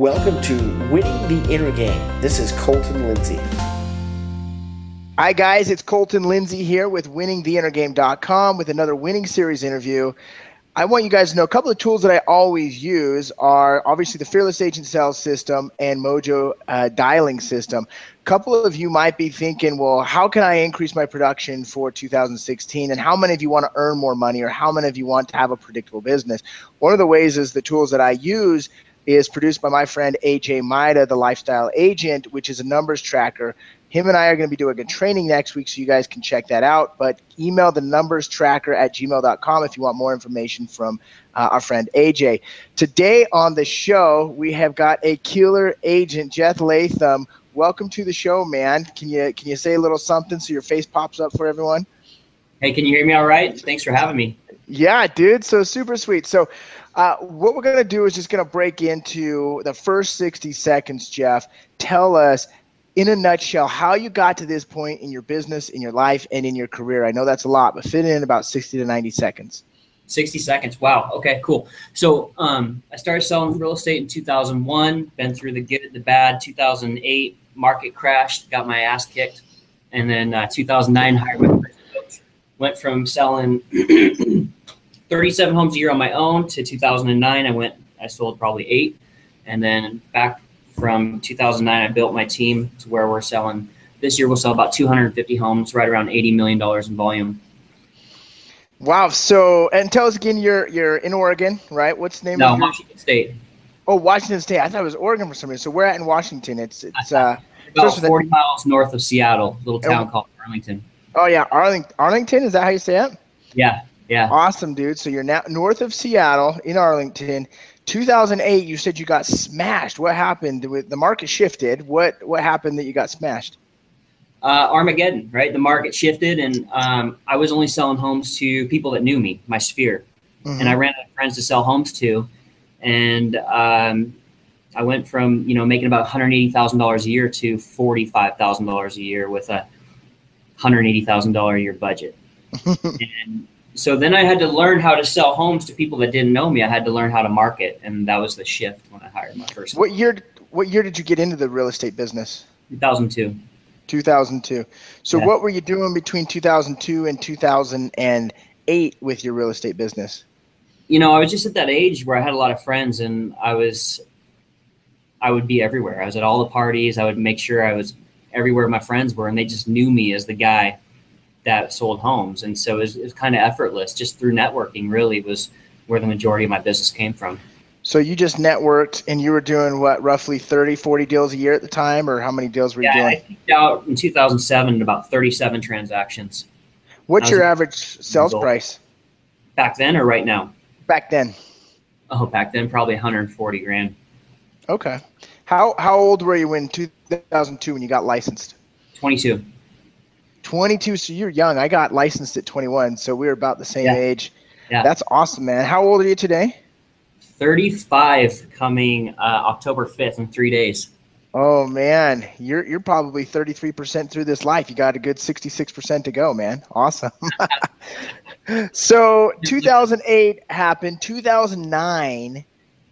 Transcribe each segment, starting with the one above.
Welcome to Winning the Inner Game. This is Colton Lindsay. Hi, guys. It's Colton Lindsay here with winningtheinnergame.com with another winning series interview. I want you guys to know a couple of tools that I always use are obviously the Fearless Agent Sales System and Mojo uh, Dialing System. A couple of you might be thinking, well, how can I increase my production for 2016? And how many of you want to earn more money or how many of you want to have a predictable business? One of the ways is the tools that I use is produced by my friend AJ Maida, the lifestyle agent, which is a numbers tracker. Him and I are going to be doing a training next week, so you guys can check that out. But email the numbers tracker at gmail.com if you want more information from uh, our friend AJ. Today on the show, we have got a killer agent, Jeff Latham. Welcome to the show, man. Can you can you say a little something so your face pops up for everyone? Hey, can you hear me all right? Thanks for having me. Yeah, dude. So super sweet. So uh, what we're going to do is just going to break into the first 60 seconds, Jeff. Tell us, in a nutshell, how you got to this point in your business, in your life, and in your career. I know that's a lot, but fit in about 60 to 90 seconds. 60 seconds. Wow. Okay, cool. So um, I started selling real estate in 2001, been through the good, the bad. 2008, market crashed, got my ass kicked. And then uh, 2009, hired my first coach. Went from selling 37 homes a year on my own to 2009 i went i sold probably eight. And then back from 2009 i built my team to where we're selling. This year we'll sell about 250 homes right around 80 million dollars in volume. Wow so and tell us again you're you're in oregon right? What's the name no, of your... washington state. Oh washington state. I thought it was oregon for some reason. So we're at in washington. It's it's uh about 40 the... miles north of seattle little town oh. called arlington. Oh yeah arlington arlington? Is that how you say it? Yeah yeah. Awesome, dude. So you're now north of Seattle in Arlington. 2008, you said you got smashed. What happened? The market shifted. What what happened that you got smashed? Uh, Armageddon, right? The market shifted, and um, I was only selling homes to people that knew me, my sphere, mm-hmm. and I ran out of friends to sell homes to, and um, I went from you know making about one hundred eighty thousand dollars a year to forty five thousand dollars a year with a hundred eighty thousand dollar a year budget, and so then I had to learn how to sell homes to people that didn't know me. I had to learn how to market, and that was the shift when I hired my first. What year? What year did you get into the real estate business? 2002. 2002. So yeah. what were you doing between 2002 and 2008 with your real estate business? You know, I was just at that age where I had a lot of friends, and I was, I would be everywhere. I was at all the parties. I would make sure I was everywhere my friends were, and they just knew me as the guy that sold homes. And so it was, was kind of effortless just through networking really was where the majority of my business came from. So you just networked and you were doing what, roughly 30, 40 deals a year at the time or how many deals were yeah, you doing? I peaked out in 2007 about 37 transactions. What's your average sales price? Back then or right now? Back then. Oh, back then probably 140 grand. Okay. How how old were you in 2002 when you got licensed? 22. 22 so you're young. I got licensed at 21 so we are about the same yeah. age. Yeah. That's awesome man. How old are you today? 35 coming uh, october 5th in three days. Oh man. You're you're probably 33% through this life. You got a good 66% to go man. Awesome. So 2008 happened. 2009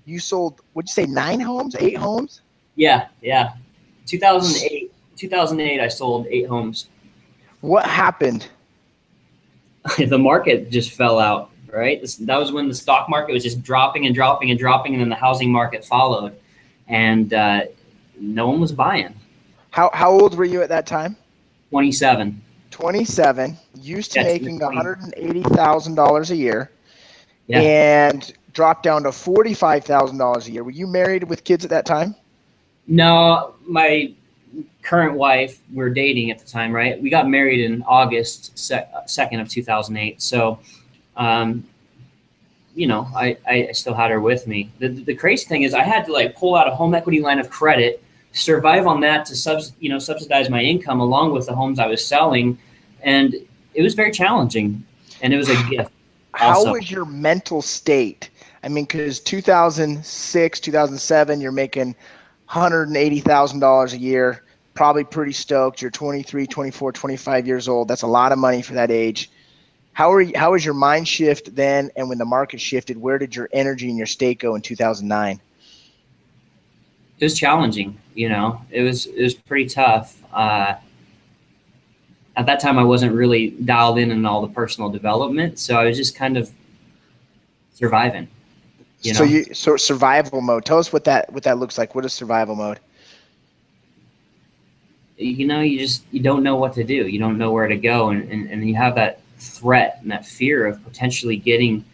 you sold what'd you say nine homes? Eight homes? Yeah yeah. 2008 2008 i sold eight homes what happened? the market just fell out, right? This, that was when the stock market was just dropping and dropping and dropping, and then the housing market followed, and uh, no one was buying. How how old were you at that time? Twenty seven. Twenty seven. Used to making one hundred and eighty thousand dollars a year, yeah. and dropped down to forty five thousand dollars a year. Were you married with kids at that time? No, my current wife, we are dating at the time, right? We got married in August 2nd of 2008. So, um, you know, I, I still had her with me. The, the crazy thing is I had to like pull out a home equity line of credit, survive on that to subs, you know, subsidize my income along with the homes I was selling. And it was very challenging and it was a gift. Also. How was your mental state? I mean, because 2006, 2007, you're making $180,000 a year probably pretty stoked. You're 23, 24, 25 years old. That's a lot of money for that age. How are you, how was your mind shift then? And when the market shifted, where did your energy and your state go in 2009? it was challenging. You know, it was it was pretty tough. Uh, at that time, I wasn't really dialed in in all the personal development, so I was just kind of surviving. You know? So you so survival mode. Tell us what that what that looks like. What is survival mode? You know, you just you don't know what to do. You don't know where to go, and and, and you have that threat and that fear of potentially getting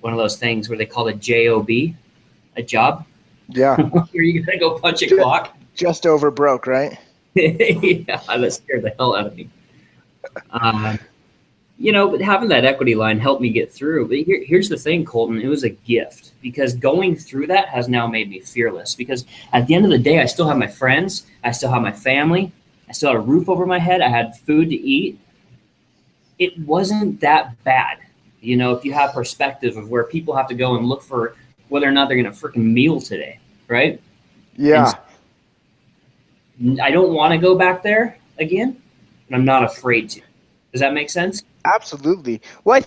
one of those things where they call it job, a job. Yeah. where you gotta go punch a clock. Just over broke, right? yeah, that scared the hell out of me. Um, you know, but having that equity line helped me get through. But here, here's the thing, Colton, it was a gift because going through that has now made me fearless. Because at the end of the day, I still have my friends, I still have my family, I still had a roof over my head, I had food to eat. It wasn't that bad, you know, if you have perspective of where people have to go and look for whether or not they're going to freaking meal today, right? Yeah. I don't want to go back there again, but I'm not afraid to. Does that make sense? Absolutely. Well, I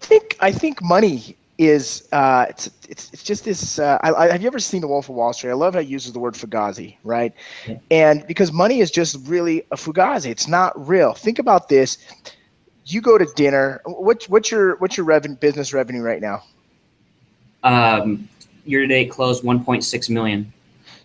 think I think money is uh, it's, it's it's just this. Uh, I, I, have you ever seen The Wolf of Wall Street? I love how he uses the word fugazi, right? Yeah. And because money is just really a fugazi, it's not real. Think about this: you go to dinner. What's what's your what's your revenue business revenue right now? Um, year to date closed 1.6 million.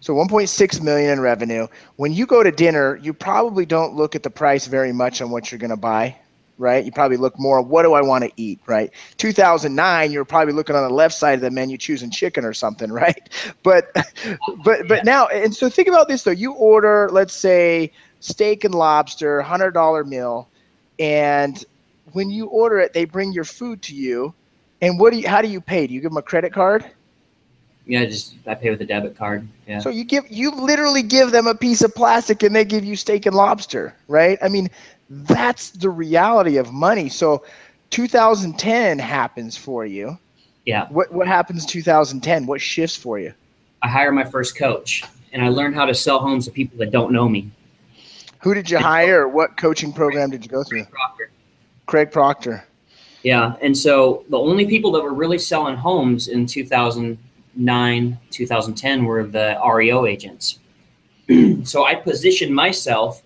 So 1.6 million in revenue. When you go to dinner, you probably don't look at the price very much on what you're going to buy, right? You probably look more, what do I want to eat, right? 2009, you're probably looking on the left side of the menu choosing chicken or something, right? But but but now, and so think about this though. You order, let's say, steak and lobster, hundred dollar meal, and when you order it, they bring your food to you. And what do you? How do you pay? Do you give them a credit card? Yeah, just I pay with a debit card. Yeah. So you give you literally give them a piece of plastic and they give you steak and lobster, right? I mean, that's the reality of money. So 2010 happens for you. Yeah. What what happens 2010? What shifts for you? I hire my first coach and I learned how to sell homes to people that don't know me. Who did you hire? What coaching program did you go through? Craig Proctor. Craig Proctor. Yeah, and so the only people that were really selling homes in 2009, 2010 were the REO agents. so I positioned myself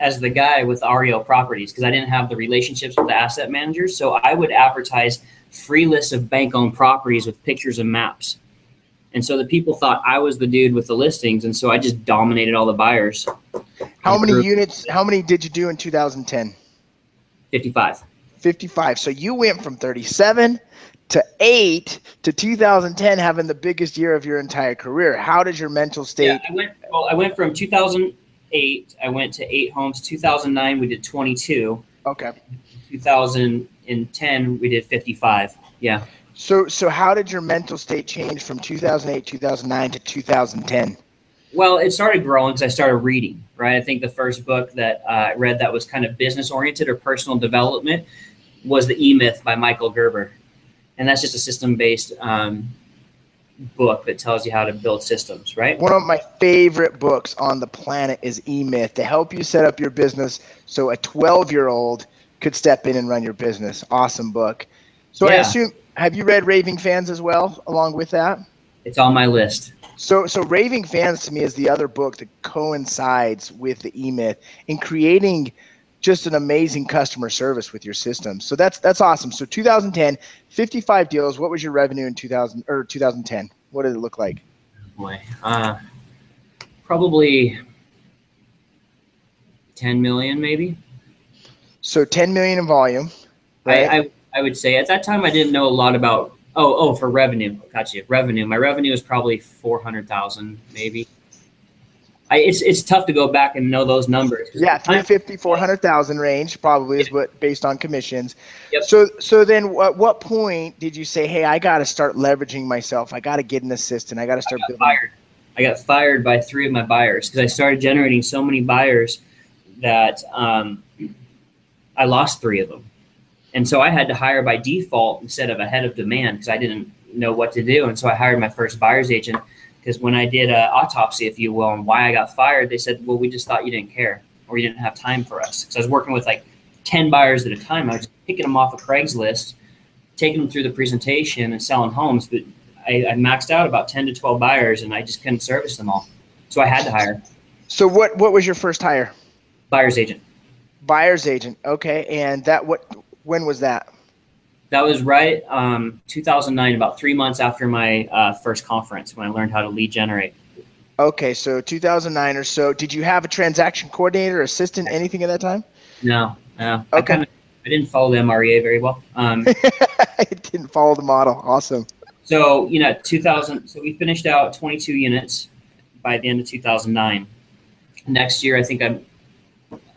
as the guy with REO properties because I didn't have the relationships with the asset managers. So I would advertise free lists of bank owned properties with pictures and maps. And so the people thought I was the dude with the listings. And so I just dominated all the buyers. How many units, how many did you do in 2010? 55. 55. So you went from 37 to eight to 2010 having the biggest year of your entire career. How did your mental state? Yeah, I went. Well, I went from 2008. I went to eight homes. 2009 we did 22. Okay. 2010 we did 55. Yeah. So so how did your mental state change from 2008 2009 to 2010? Well, it started growing because I started reading. Right. I think the first book that uh, I read that was kind of business oriented or personal development was the E Myth by Michael Gerber and that's just a system based um, book that tells you how to build systems, right? One of my favorite books on the planet is E Myth to help you set up your business so a 12 year old could step in and run your business. Awesome book. So yeah. I assume have you read Raving Fans as well along with that? It's on my list. So so Raving Fans to me is the other book that coincides with the E Myth in creating just an amazing customer service with your system. So that's that's awesome. So 2010, 55 deals. What was your revenue in 2000 or 2010? What did it look like? Boy, uh, probably 10 million, maybe. So 10 million in volume. Right? I, I I would say at that time I didn't know a lot about. Oh, oh, for revenue. Gotcha. Revenue. My revenue is probably 400,000, maybe. I, it's it's tough to go back and know those numbers. Yeah, 350, 400,000 range probably is what based on commissions. Yep. So so then at what point did you say, "Hey, I got to start leveraging myself. I got to get an assistant. I got to start I got fired. I got fired by three of my buyers because I started generating so many buyers that um, I lost three of them. And so I had to hire by default instead of ahead of demand because I didn't know what to do. And so I hired my first buyer's agent because when I did an autopsy, if you will, on why I got fired, they said, "Well, we just thought you didn't care or you didn't have time for us." Because I was working with like ten buyers at a time. I was picking them off of Craigslist, taking them through the presentation and selling homes, but I, I maxed out about 10 to 12 buyers and I just couldn't service them all. So I had to hire So what what was your first hire? buyer's agent. Buyer's agent. Okay, and that what when was that? That was right um, 2009, about three months after my uh, first conference when I learned how to lead generate. Okay, so 2009 or so. Did you have a transaction coordinator, assistant, anything at that time? No, no. I, Okay. kinda, I didn't follow the MREA very well. Um, I didn't follow the model. Awesome. so, you know, 2000, so we finished out 22 units by the end of 2009. Next year, I think I'm,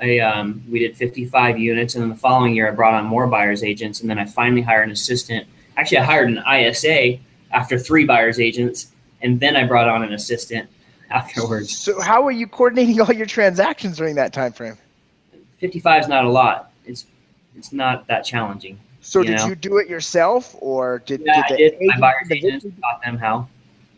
I, um, we did 55 units. And then the following year, I brought on more buyer's agents. And then I finally hired an assistant. Actually, I hired an ISA after three buyer's agents. And then I brought on an assistant afterwards. So how were you coordinating all your transactions during that time frame? 55 is not a lot. It's, it's not that challenging. So You did know. you do it yourself, or did, Yeah, did the did. My buyer's individually- agent taught them how.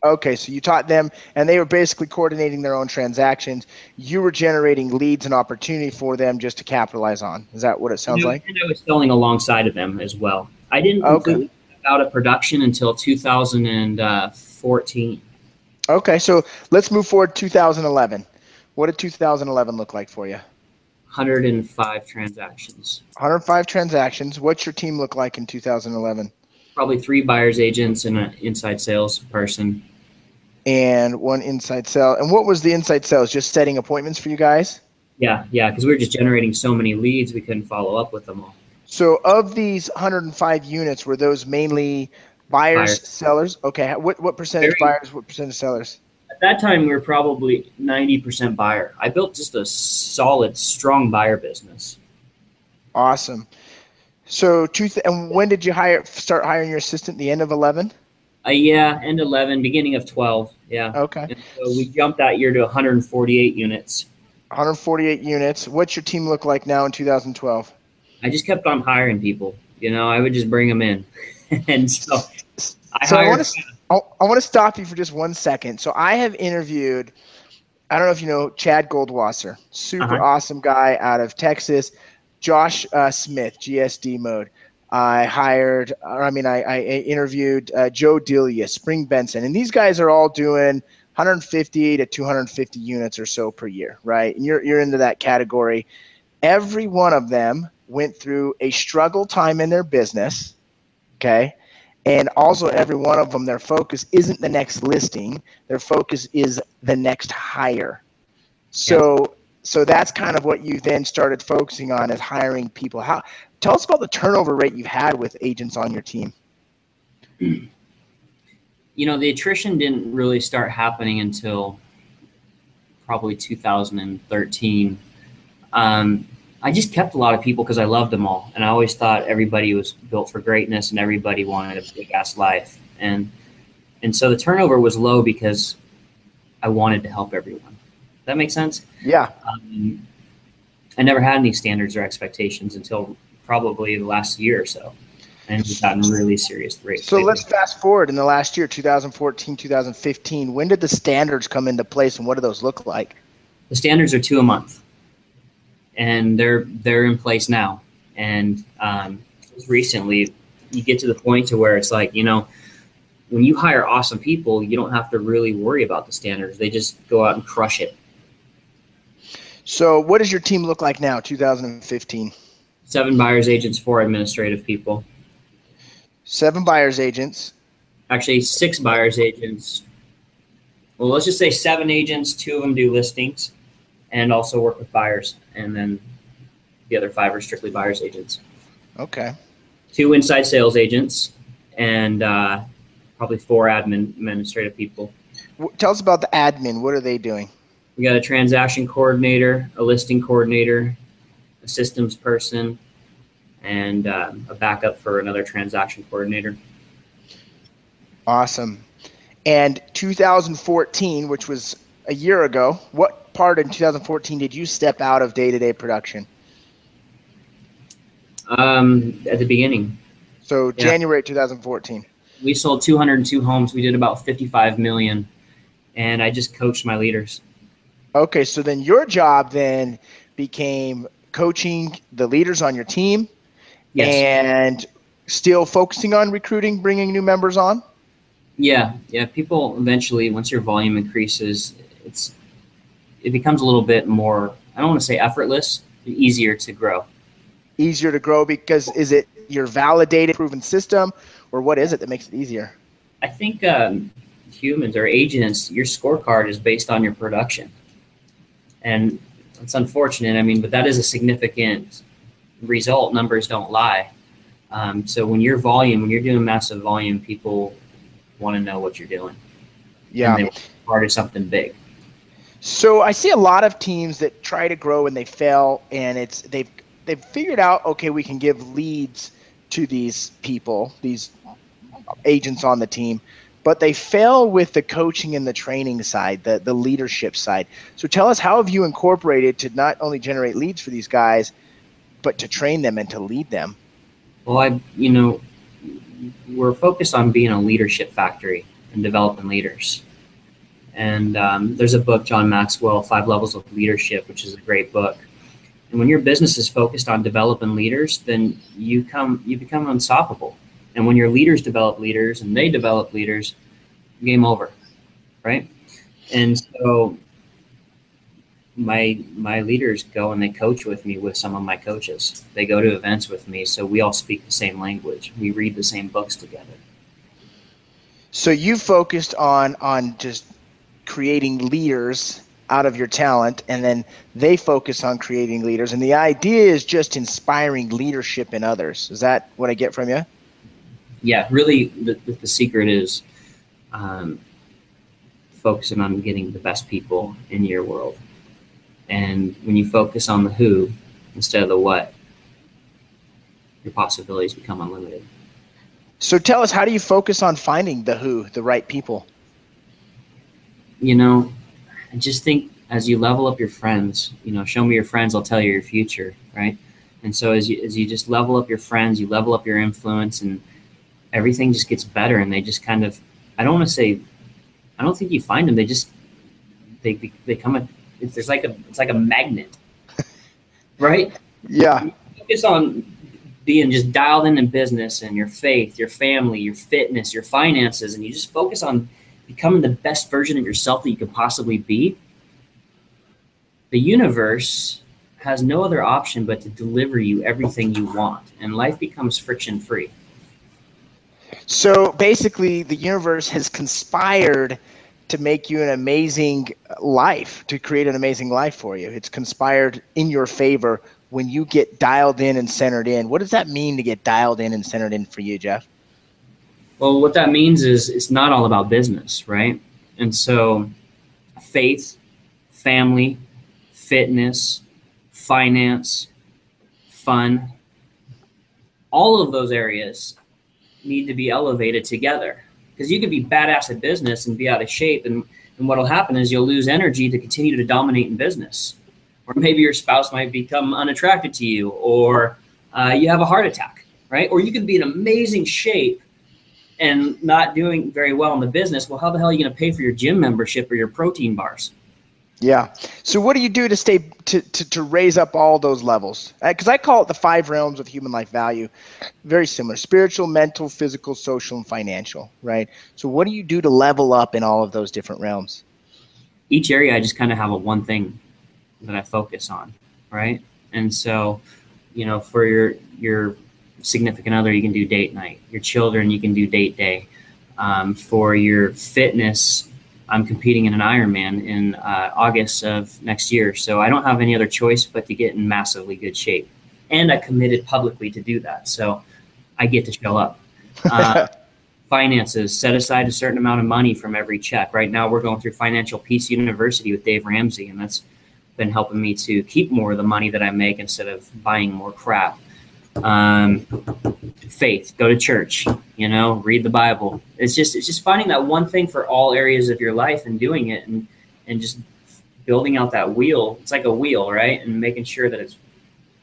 Okay, so you taught them, and they were basically coordinating their own transactions. You were generating leads and opportunity for them just to capitalize on. Is that what it sounds and, like? and I was selling alongside of them as well. I didn't Okay. out of production until 2014. Okay, so let's move forward. 2011. What did 2011 look like for you? 105 transactions. 105 transactions. What's your team look like in 2011? Probably three buyers agents and an inside sales person. And one inside sale. And what was the inside sales? Just setting appointments for you guys? Yeah, yeah, because we were just generating so many leads, we couldn't follow up with them all. So of these 105 units, were those mainly buyers, Buyers. sellers? Okay, what what percentage Very- buyers? What percentage sellers? At that time, we were probably 90% buyer. I built just a solid, strong buyer business. Awesome. So two. Th- and when did you hire? Start hiring your assistant? The end of 11. Uh, yeah, end 11, beginning of 12. Yeah. Okay. And so we jumped that year to 148 units. 148 units. What's your team look like now in 2012? I just kept on hiring people. You know, I would just bring them in. and so I So I hired. want to. I I want to stop you for just one second. So I have interviewed. I don't know if you know Chad Goldwasser, super Uh-huh. awesome guy out of Texas. Josh uh, Smith, GSD mode. I hired, or I mean, I, I interviewed uh, Joe Delia, Spring Benson, and these guys are all doing 150 to 250 units or so per year, right? And you're you're into that category. Every one of them went through a struggle time in their business, okay, and also every one of them, their focus isn't the next listing, their focus is the next hire. So so that's kind of what you then started focusing on is hiring people. How tell us about the turnover rate you've had with agents on your team. you know, the attrition didn't really start happening until probably 2013. Um, I just kept a lot of people because I loved them all, and I always thought everybody was built for greatness and everybody wanted a big ass life, and and so the turnover was low because I wanted to help everyone. That makes sense. Yeah. Um, I never had any standards or expectations until probably the last year or so, and we've gotten really serious rates. So lately. let's fast forward in the last year, 2014, 2015. When did the standards come into place and what do those look like? the standards are two a month, and they're they're in place now. And um, just recently, you get to the point to where it's like you know, when you hire awesome people, you don't have to really worry about the standards. They just go out and crush it. So what does your team look like now, 2015? Seven buyers agents, four administrative people. Seven buyers agents. Actually, six buyers agents. Well, let's just say seven agents. Two of them do listings, and also work with buyers, and then the other five are strictly buyers agents. Okay. two inside sales agents and uh, probably four admin administrative people. Tell us about the admin. What are they doing? We got a transaction coordinator, a listing coordinator, a systems person, and um, a backup for another transaction coordinator. Awesome. And 2014, which was a year ago, what part in 2014 did you step out of day-to-day production? Um, at the beginning, So Yeah. January 2014. we sold 202 homes. We did about 55 million, and I just coached my leaders. Okay, so then your job then became coaching the leaders on your team Yes. and still focusing on recruiting, bringing new members on. Yeah, yeah. People eventually, once your volume increases, it's it becomes a little bit more. I don't want to say effortless, easier to grow. Easier to grow because is it your validated, proven system, or what is it that makes it easier? I think um, humans or agents, your scorecard is based on your production, and it's unfortunate. I mean, but that is a significant result. Numbers don't lie. Um, so when you're volume, when you're doing massive volume, people want to know what you're doing. Yeah. And they part of something big. So I see a lot of teams that try to grow and they fail, and it's they've they've figured out okay we can give leads to these people, these agents on the team, but they fail with the coaching and the training side, the the leadership side. So tell us how have you incorporated to not only generate leads for these guys, but to train them and to lead them? Well, I you know we're focused on being a leadership factory and developing leaders. And um, there's a book, John Maxwell, Five Levels of Leadership, which is a great book. And when your business is focused on developing leaders, then you come you become unstoppable. And when your leaders develop leaders and they develop leaders, game over, right? And so my my leaders go and they coach with me with some of my coaches. They go to events with me, so we all speak the same language. We read the same books together. So you focused on on just creating leaders out of your talent and then they focus on creating leaders and the idea is just inspiring leadership in others is that what i get from you yeah really the, the secret is um, focusing on getting the best people in your world and when you focus on the who instead of the what, your possibilities become unlimited. So tell us, how do you focus on finding the who, the right people? You know, I just think as you level up your friends, you know, show me your friends, I'll tell you your future, right? And so as you as you just level up your friends, you level up your influence, and everything just gets better. And they just kind of, I don't want to say, I don't think you find them. They just they they come a it's there's like a it's like a magnet, right? Yeah. You focus on being just dialed in in business and your faith, your family, your fitness, your finances, and you just focus on becoming the best version of yourself that you could possibly be. The universe has no other option but to deliver you everything you want, and life becomes friction free. So basically, the universe has conspired to make you an amazing life, to create an amazing life for you. It's conspired in your favor when you get dialed in and centered in. What does that mean to get dialed in and centered in for you, Jeff? Well, what that means is it's not all about business, right? And so, faith, family, fitness, finance, fun, all of those areas need to be elevated together. Because you could be badass at business and be out of shape and, and what'll happen is you'll lose energy to continue to dominate in business. Or maybe your spouse might become unattracted to you or uh, you have a heart attack right? Or you could be in amazing shape and not doing very well in the business. Well how the hell are you going to pay for your gym membership or your protein bars yeah. So what do you do to stay to to, to raise up all those levels? Because I call it the five realms of human life value. Very similar: spiritual, mental, physical, social, and financial. Right. So what do you do to level up in all of those different realms? Each area, I just kind of have a one thing that I focus on. Right. And so, you know, for your your significant other, you can do date night. Your children, you can do date day. Um, for your fitness I'm competing in an Ironman in uh, August of next year. So I don't have any other choice but to get in massively good shape. And I committed publicly to do that. So I get to show up. Uh, finances, set aside a certain amount of money from every check. Right now, we're going through Financial Peace University with Dave Ramsey, and that's been helping me to keep more of the money that I make instead of buying more crap. Um, faith, go to church, you know, read the Bible. It's just it's just finding that one thing for all areas of your life and doing it and and just building out that wheel. It's like a wheel, right? And making sure that it's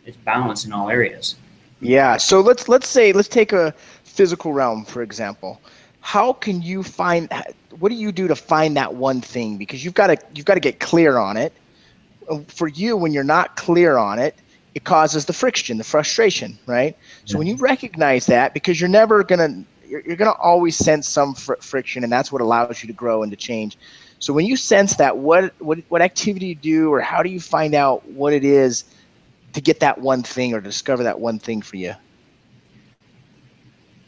it's balanced in all areas. Yeah. So let's let's say let's take a physical realm for example. How can you find what do you do to find that one thing because you've got to you've got to get clear on it. For you when you're not clear on it, it causes the friction, the frustration, right? So when you recognize that, because you're never gonna, you're, you're going to always sense some fr- friction, and that's what allows you to grow and to change. So when you sense that, what what what activity do you do, or how do you find out what it is to get that one thing or discover that one thing for you?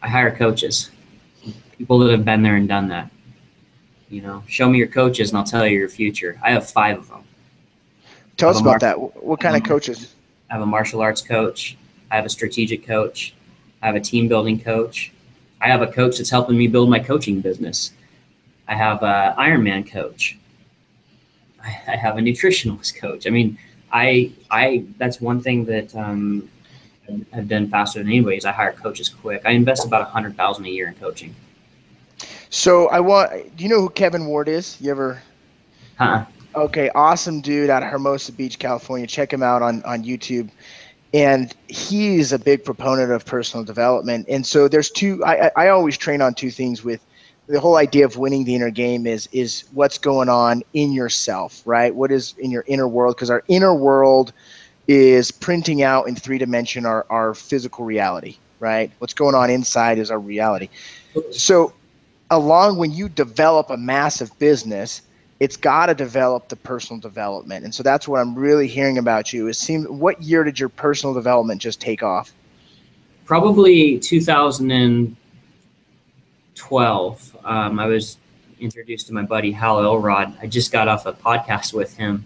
I hire coaches, people that have been there and done that. You know, show me your coaches, and I'll tell you your future. I have five of them. Tell us about that. What kind of coaches? I have a martial arts coach. I have a strategic coach. I have a team building coach. I have a coach that's helping me build my coaching business. I have an Ironman coach. I, I have a nutritionalist coach. I mean, I I that's one thing that um, I've done faster than anybody is I hire coaches quick. I invest about a hundred thousand a year in coaching. So I want. Do you know who Kevin Ward is? You ever? Huh? Okay, awesome dude out of Hermosa Beach, California. Check him out on on YouTube. And he's a big proponent of personal development. And so there's two. I I always train on two things with the whole idea of winning the inner game is is what's going on in yourself, right? What is in your inner world? Because our inner world is printing out in three dimension our, our physical reality, right? What's going on inside is our reality. So along when you develop a massive business, it's got to develop the personal development. And so that's what I'm really hearing about you. It seems what year did your personal development just take off? Probably 2012. um, I was introduced to my buddy Hal Elrod. I just got off a podcast with him.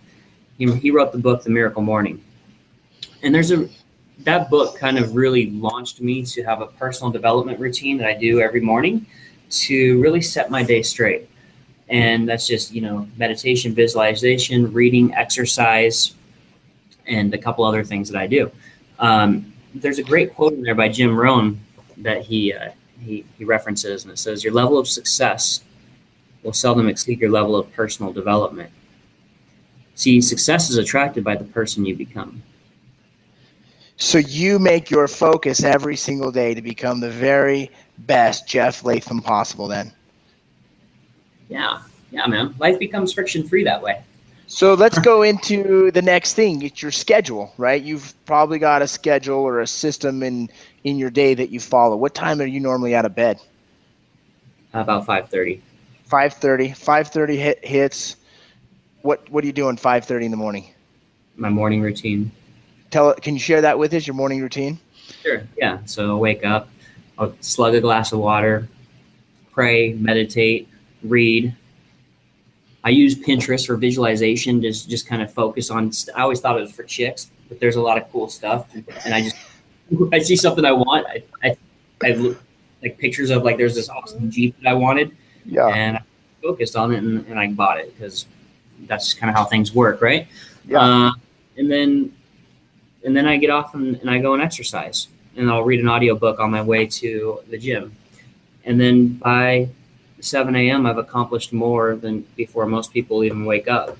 He, he wrote the book The Miracle Morning, and there's a that book kind of really launched me to have a personal development routine that I do every morning to really set my day straight. And that's just you know meditation, visualization, reading, exercise, and a couple other things that I do. Um, there's a great quote in there by Jim Rohn that he uh, he, he references, and it says, Your level of success will seldom exceed your level of personal development. See, success is attracted by the person you become. So you make your focus every single day to become the very best Jeff Latham possible, then? Yeah, yeah, man. Life becomes friction free that way. So let's go into the next thing. It's your schedule, right? You've probably got a schedule or a system in in your day that you follow. What time are you normally out of bed? About five thirty. Five thirty. Five thirty hit hits. What What are you doing? Five thirty in the morning. My morning routine. Tell. Can you share that with us? Your morning routine. Sure. Yeah. So I'll wake up. I'll slug a glass of water, pray, meditate, read, I use Pinterest for visualization, just just kind of focus on. I always thought it was for chicks, but there's a lot of cool stuff, and I just I see something I want, I I, I look like pictures of like there's this awesome Jeep that I wanted, yeah, and I focused on it and, and I bought it because that's kind of how things work, right? Yeah, uh, and then and then I get off and, and I go and exercise, and I'll read an audiobook on my way to the gym, and then by 7 a.m., I've accomplished more than before most people even wake up.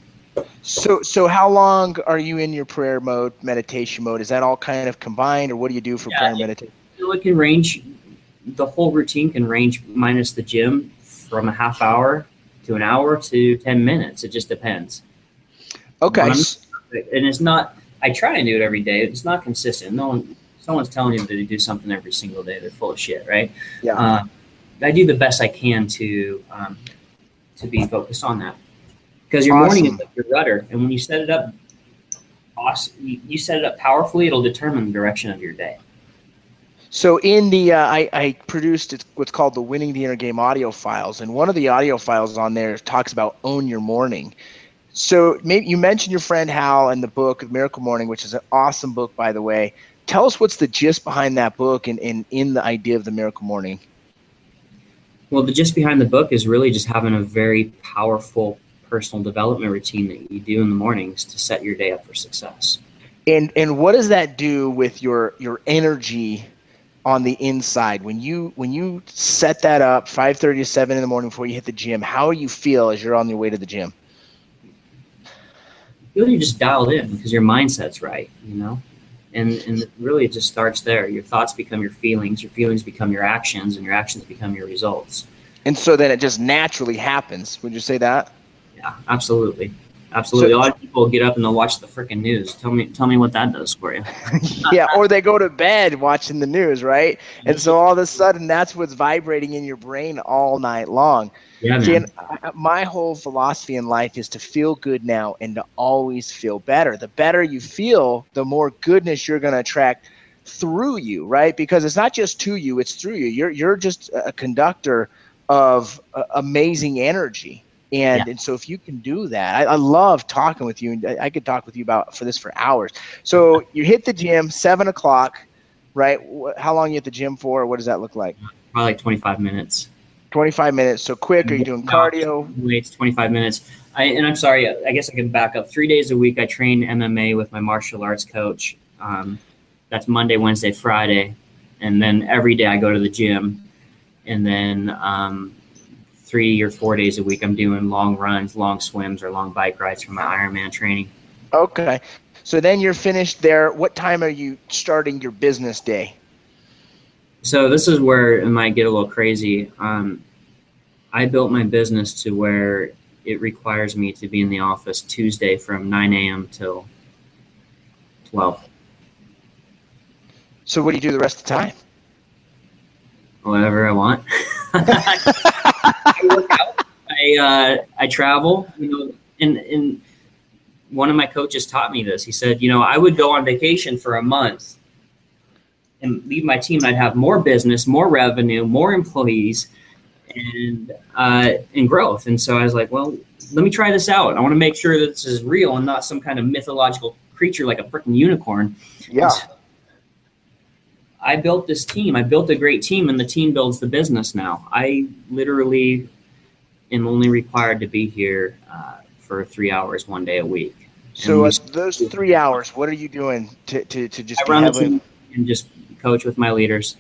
So, so how long are you in your prayer mode, meditation mode? Is that all kind of combined, or what do you do for yeah, prayer and meditation? It can range. The whole routine can range, minus the gym, from a half hour to an hour to 10 minutes. It just depends. Okay. And it's not. I try and do it every day. It's not consistent. No one. Someone's telling you to do something every single day. They're full of shit, right? Yeah. Uh, I do the best I can to um, to be focused on that because your awesome. morning is like your rudder, and when you set it up, awesome, you, set it up powerfully, it'll determine the direction of your day. So in the uh, I, I produced what's called the Winning the Inner Game audio files, and one of the audio files on there talks about own your morning. So maybe you mentioned your friend Hal and the book Miracle Morning, which is an awesome book, by the way. Tell us what's the gist behind that book and, and in the idea of the Miracle Morning. Well, the gist behind the book is really just having a very powerful personal development routine that you do in the mornings to set your day up for success. And and what does that do with your your energy on the inside when you when you set that up 5:30 to 7 in the morning before you hit the gym? How do you feel as you're on your way to the gym? You feel you're just dialed in because your mindset's right, you know and and really it just starts there your thoughts become your feelings your feelings become your actions and your actions become your results and so then it just naturally happens would you say that yeah absolutely Absolutely. So- a lot of people get up and they'll watch the freaking news. Tell me, tell me what that does for you. yeah, or they go to bed watching the news, right? And mm-hmm. so all of a sudden, that's what's vibrating in your brain all night long. Yeah, See, my whole philosophy in life is to feel good now and to always feel better. The better you feel, the more goodness you're going to attract through you, right? Because it's not just to you, it's through you. You're you're just a conductor of uh, amazing energy. And, Yeah. and so if you can do that, I, I love talking with you, and I, I could talk with you about for this for hours. So you hit the gym seven o'clock, right? How long you at the gym for? What does that look like? Probably like Twenty five minutes. So quick. Are you doing cardio? Weights, 25 minutes. I, and I'm sorry, I guess I can back up. Three days a week, I train MMA with my martial arts coach. Um, that's Monday, Wednesday, Friday. And then every day I go to the gym. And then um, three or four days a week, I'm doing long runs, long swims, or long bike rides for my Ironman training. Okay. So then you're finished there. What time are you starting your business day? So this is where it might get a little crazy. Um, I built my business to where it requires me to be in the office Tuesday from 9 a.m. till 12. So what do you do the rest of the time? Whatever I want. I work out. I uh, I travel. You know, and and one of my coaches taught me this. He said, you know, I would go on vacation for a month and leave my team. I'd have more business, more revenue, more employees, and uh, and growth. And so I was like, well, let me try this out. I want to make sure that this is real and not some kind of mythological creature like a freaking unicorn. Yeah. I built this team. I built a great team, and the team builds the business now. I literally am only required to be here uh, for three hours one day a week. So And those three hours, what are you doing to, to, to just I run team and just coach with my leaders.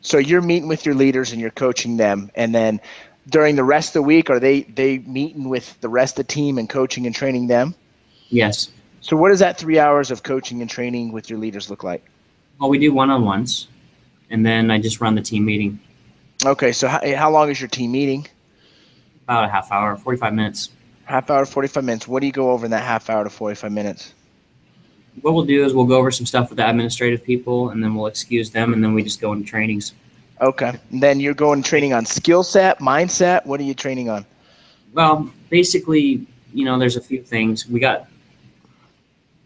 So you're meeting with your leaders and you're coaching them, and then during the rest of the week, are they they meeting with the rest of the team and coaching and training them? Yes. So what does that three hours of coaching and training with your leaders look like? Well, we do one on ones, and then I just run the team meeting Okay, so how, how long is your team meeting? about a half hour, 45 minutes. Half hour, forty five minutes. What do you go over in that half hour to forty five minutes? What we'll do is we'll go over some stuff with the administrative people, and then we'll excuse them, and then we just go into trainings. Okay, and then you're going training on skill set, mindset. What are you training on? Well, basically, you know, there's a few things. We got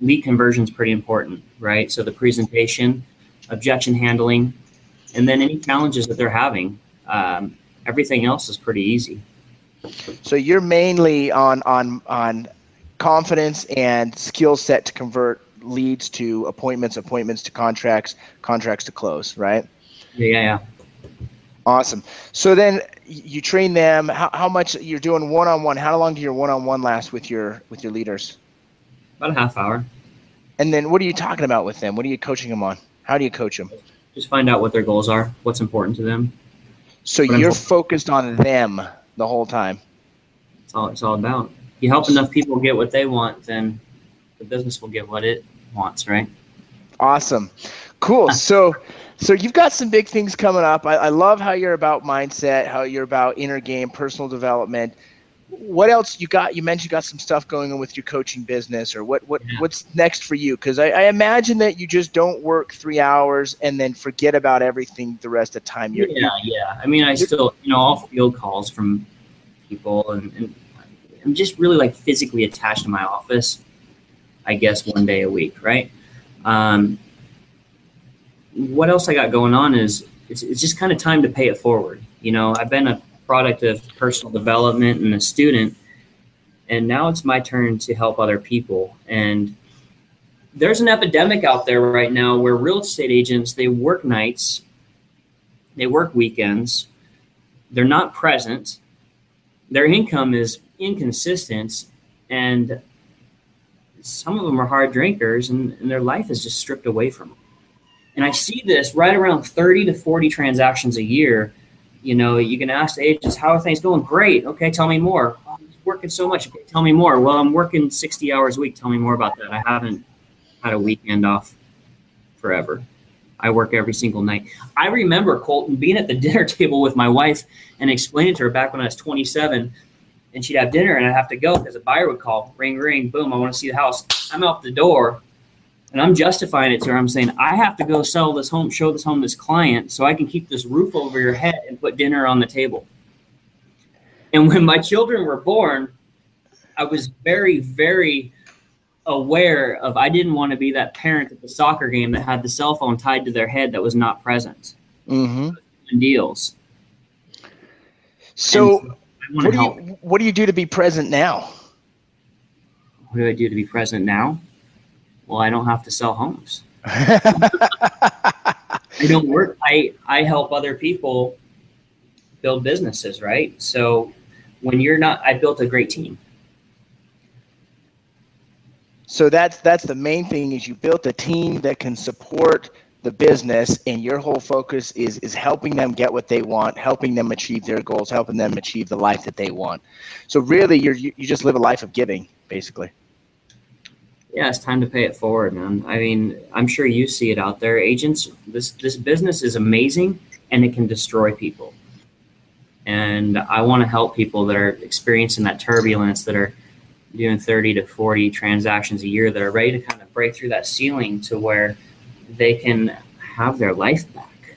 lead conversion is pretty important, right? So the presentation, objection handling, and then any challenges that they're having. Um, everything else is pretty easy. So you're mainly on on on confidence and skill set to convert leads to appointments, appointments to contracts, contracts to close, right? Yeah, yeah. Awesome. So then you train them. How, how much you're doing one on one? How long do your one on one last with your with your leaders? About a half hour. And then what are you talking about with them? What are you coaching them on? How do you coach them? Just find out what their goals are, what's important to them. So What you're focused on them the whole time. That's all it's all about. You help enough people get what they want, then the business will get what it wants, right? Awesome. Cool. So so you've got some big things coming up. I, I love how you're about mindset, how you're about inner game, personal development. What else you got? You mentioned you got some stuff going on with your coaching business, or what? What? Yeah. What's next for you? Because I, I imagine that you just don't work three hours and then forget about everything the rest of the time. You're, yeah, yeah. I mean, I still, you know, I'll field calls from people, and, and I'm just really like physically attached to my office. I guess one day a week, right? Um, what else I got going on is it's, it's just kind of time to pay it forward. You know, I've been a product of personal development and a student, and now it's my turn to help other people. And there's an epidemic out there right now where real estate agents they work nights they work weekends they're not present their income is inconsistent and some of them are hard drinkers and, and their life is just stripped away from them and i see this right around 30 to 40 transactions a year. You know you can ask the agents how are things going? Great. Okay tell me more. "Oh, I'm working so much. Okay, tell me more. Well i'm working 60 hours a week. Tell me more about that. I haven't had a weekend off forever. I work every single night. I remember Colton being at the dinner table with my wife and explaining to her back when I was 27, and she'd have dinner, and I'd have to go because a buyer would call, ring, ring, boom, I want to see the house. I'm out the door, and I'm justifying it to her. I'm saying I have to go sell this home, show this home to this client, so I can keep this roof over your head and put dinner on the table. And when my children were born, I was very, very aware of I didn't want to be that parent at the soccer game that had the cell phone tied to their head that was not present. Mm-hmm. Deals. So, what do help. you what do you do to be present now? What do I do to be present now? Well, I don't have to sell homes. I don't work. I I help other people build businesses, right? So when you're not, I built a great team. So that's that's the main thing is you built a team that can support the business and your whole focus is is helping them get what they want, helping them achieve their goals, helping them achieve the life that they want. So really you're you, just live a life of giving basically. Yeah, it's time to pay it forward, man. I mean, I'm sure you see it out there. Agents, this this business is amazing and it can destroy people. And I want to help people that are experiencing that turbulence, that are doing 30 to 40 transactions a year, that are ready to kind of break through that ceiling to where they can have their life back.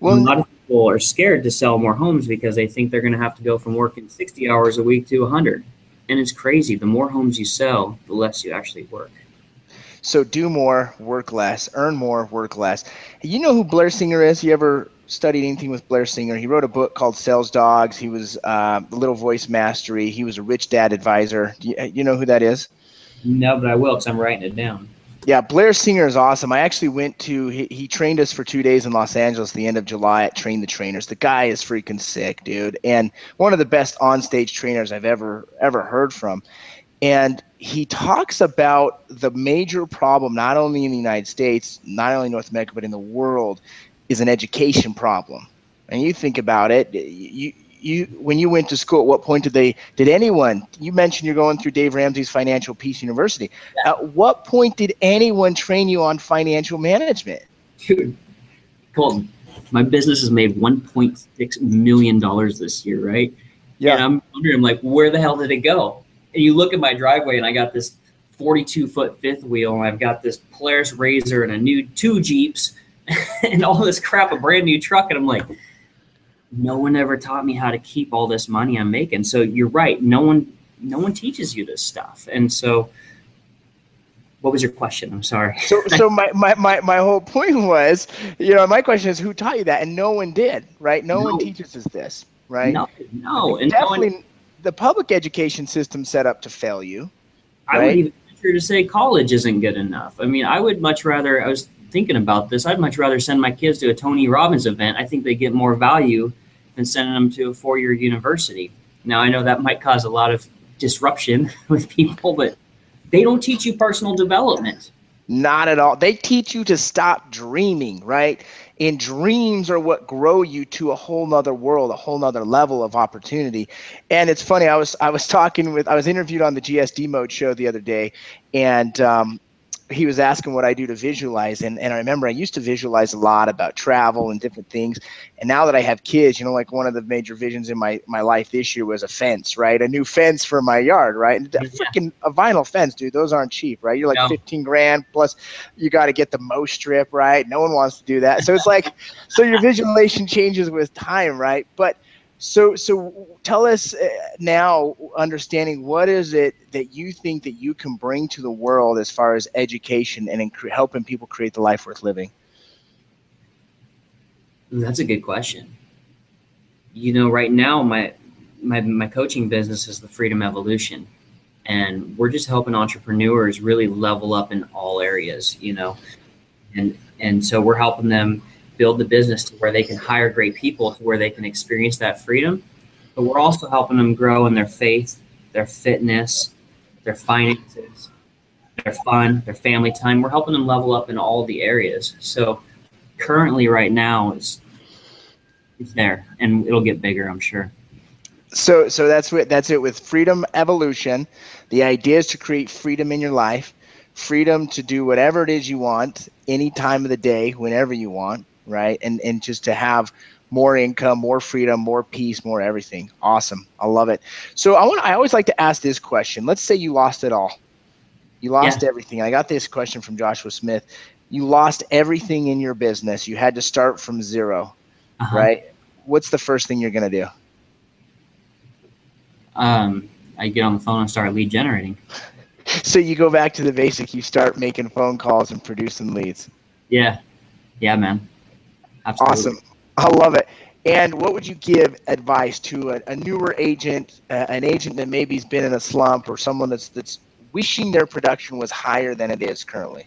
a lot of people are scared to sell more homes because they think they're going to have to go from working 60 hours a week to 100. And it's crazy. The more homes you sell, the less you actually work. so do more, work less, earn more, work less. You know who Blair Singer is? You ever studied anything with Blair Singer? He wrote a book called Sales Dogs. He was uh, the Little Voice Mastery. He was a Rich Dad advisor. Do you, you know who that is? No, but I will because I'm writing it down. Yeah, Blair Singer is awesome. I actually went to he, he trained us for two days in Los Angeles the end of July at Train the Trainers. The guy is freaking sick, dude, and one of the best on-stage trainers I've ever ever heard from. And he talks about the major problem, not only in the United States, not only North America, but in the world, is an education problem. And you think about it, you you when you went to school, at what point did they did anyone? You mentioned you're going through Dave Ramsey's Financial Peace University. At what point did anyone train you on financial management? Dude, Colton, my business has made $1.6 million this year, right? And I'm wondering, like, where the hell did it go? And you look at my driveway, and I got this 42 foot fifth wheel, and I've got this Polaris Razor and a new two Jeeps and all this crap, a brand new truck. And I'm like, no one ever taught me how to keep all this money I'm making. So you're right. No one, no one teaches you this stuff. And so, what was your question? I'm sorry. So, so my, my, my, my whole point was, you know, my question is, who taught you that? And no one did, right? No, one teaches us this, right? No, no, and no one- definitely the public education system set up to fail you. I Right. would even venture to say college isn't good enough. I mean, I would much rather. I was thinking about this. I'd much rather send my kids to a Tony Robbins event. I think they get more value than sending them to a four-year university. Now, I know that might cause a lot of disruption with people, but they don't teach you personal development. Not at all. They teach you to stop dreaming, right? And dreams are what grow you to a whole nother world, a whole nother level of opportunity. And it's funny, I was I was talking with I was interviewed on the GSD mode show the other day, and um, he was asking what I do to visualize. And, and I remember I used to visualize a lot about travel and different things. And now that I have kids, you know, like one of the major visions in my, my life this year was a fence, right? A new fence for my yard, right? And a Yeah. freaking a vinyl fence, dude. Those aren't cheap, right? You're like No. 15 grand plus you got to get the mow strip, right? No one wants to do that. So it's like, so your visualization changes with time, right? But so, so tell us uh, now, understanding what is it that you think that you can bring to the world as far as education and helping people create the life worth living? That's a good question. You know, right now my my my coaching business is the Freedom Evolution, and we're just helping entrepreneurs really level up in all areas. You know, and and so we're helping them build the business to where they can hire great people, to where they can experience that freedom. But we're also helping them grow in their faith, their fitness, their finances, their fun, their family time. We're helping them level up in all the areas. So currently, right now, it's it's there, and it'll get bigger, I'm sure. So, so that's what that's it with freedom evolution. The idea is to create freedom in your life, freedom to do whatever it is you want, any time of the day, whenever you want, right? And and just to have more income, more freedom, more peace, more everything. Awesome. I love it. So I want I always like to ask this question. Let's say you lost it all. You lost yeah. everything. I got this question from Joshua Smith. You lost everything in your business. You had to start from 0 uh-huh. right? What's the first thing you're going to do? Um, I get on the phone and start lead generating. so you go back to the basic. You start making phone calls and producing leads. Yeah, yeah, man. Absolutely. Awesome. I love it. And what would you give advice to a, a newer agent, uh, an agent that maybe's been in a slump, or someone that's that's wishing their production was higher than it is currently?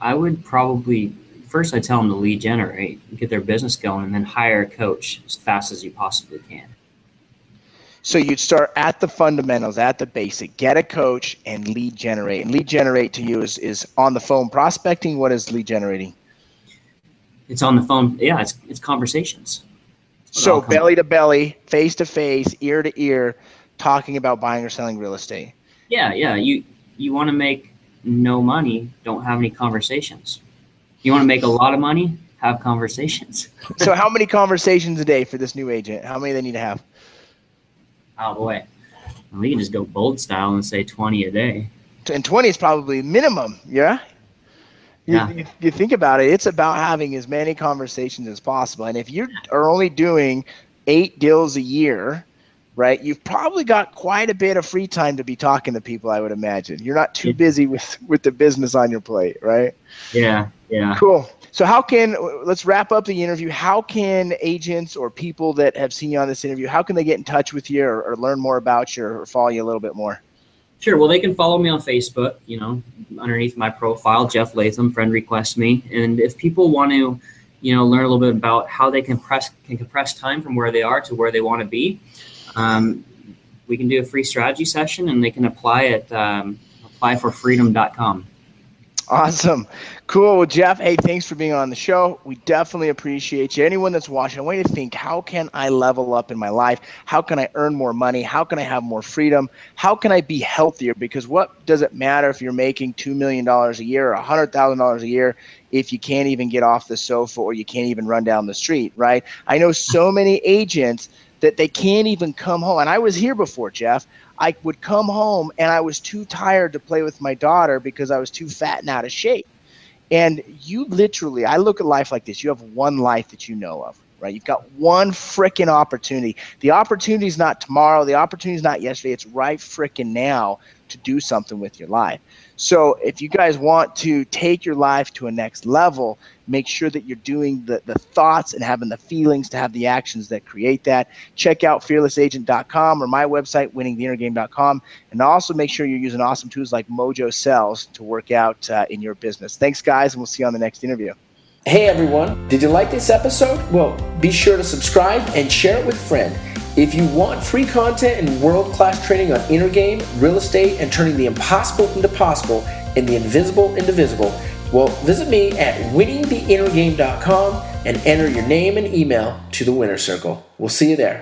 I would probably first I tell them to lead generate, get their business going, and then hire a coach as fast as you possibly can. So you'd start at the fundamentals, at the basic, get a coach and lead generate. And lead generate to you is, is on the phone prospecting. What is lead generating? It's on the phone. Yeah, it's, it's conversations. So belly to belly, face to face, ear to ear, talking about buying or selling real estate. Yeah, yeah. You you want to make no money, don't have any conversations. You want to make a lot of money, have conversations. so how many conversations a day for this new agent? How many they need to have? Oh boy. We can just go bold style and say 20 a day. And 20 is probably minimum, yeah? You, yeah. You, you, think about it, it's about having as many conversations as possible. And if you are only doing eight deals a year, right, you've probably got quite a bit of free time to be talking to people, I would imagine. You're not too busy with, with the business on your plate, right? Yeah, yeah. Cool. So how can let's wrap up the interview. How can agents or people that have seen you on this interview, how can they get in touch with you or, or learn more about you or follow you a little bit more? Sure. Well, they can follow me on Facebook. You know, underneath my profile, Jeff Latham, friend request me. And if people want to, you know, learn a little bit about how they can press can compress time from where they are to where they want to be, um, we can do a free strategy session, and they can apply at um, applyforfreedom.com. Awesome. Cool. Well, Jeff, hey, thanks for being on the show. We definitely appreciate you. Anyone that's watching, I want you to think how can I level up in my life? How can I earn more money? How can I have more freedom? How can I be healthier? Because what does it matter if you're making $2 million a year or $100,000 a year if you can't even get off the sofa or you can't even run down the street, right? I know so many agents that they can't even come home. And I was here before, Jeff. I would come home and I was too tired to play with my daughter because I was too fat and out of shape. And you literally, I look at life like this you have one life that you know of, right? You've got one freaking opportunity. The opportunity is not tomorrow, the opportunity is not yesterday, it's right freaking now to do something with your life. So if you guys want to take your life to a next level, make sure that you're doing the, the thoughts and having the feelings to have the actions that create that. Check out fearlessagent.com or my website, winningtheinnergame.com. And also make sure you're using awesome tools like Mojo Sells to work out uh, in your business. Thanks, guys, and we'll see you on the next interview. Hey, everyone. Did you like this episode? Well, be sure to subscribe and share it with a friend. If you want free content and world class training on inner game, real estate, and turning the impossible into possible and the invisible into visible, well, visit me at winningtheinnergame.com and enter your name and email to the winner circle. We'll see you there.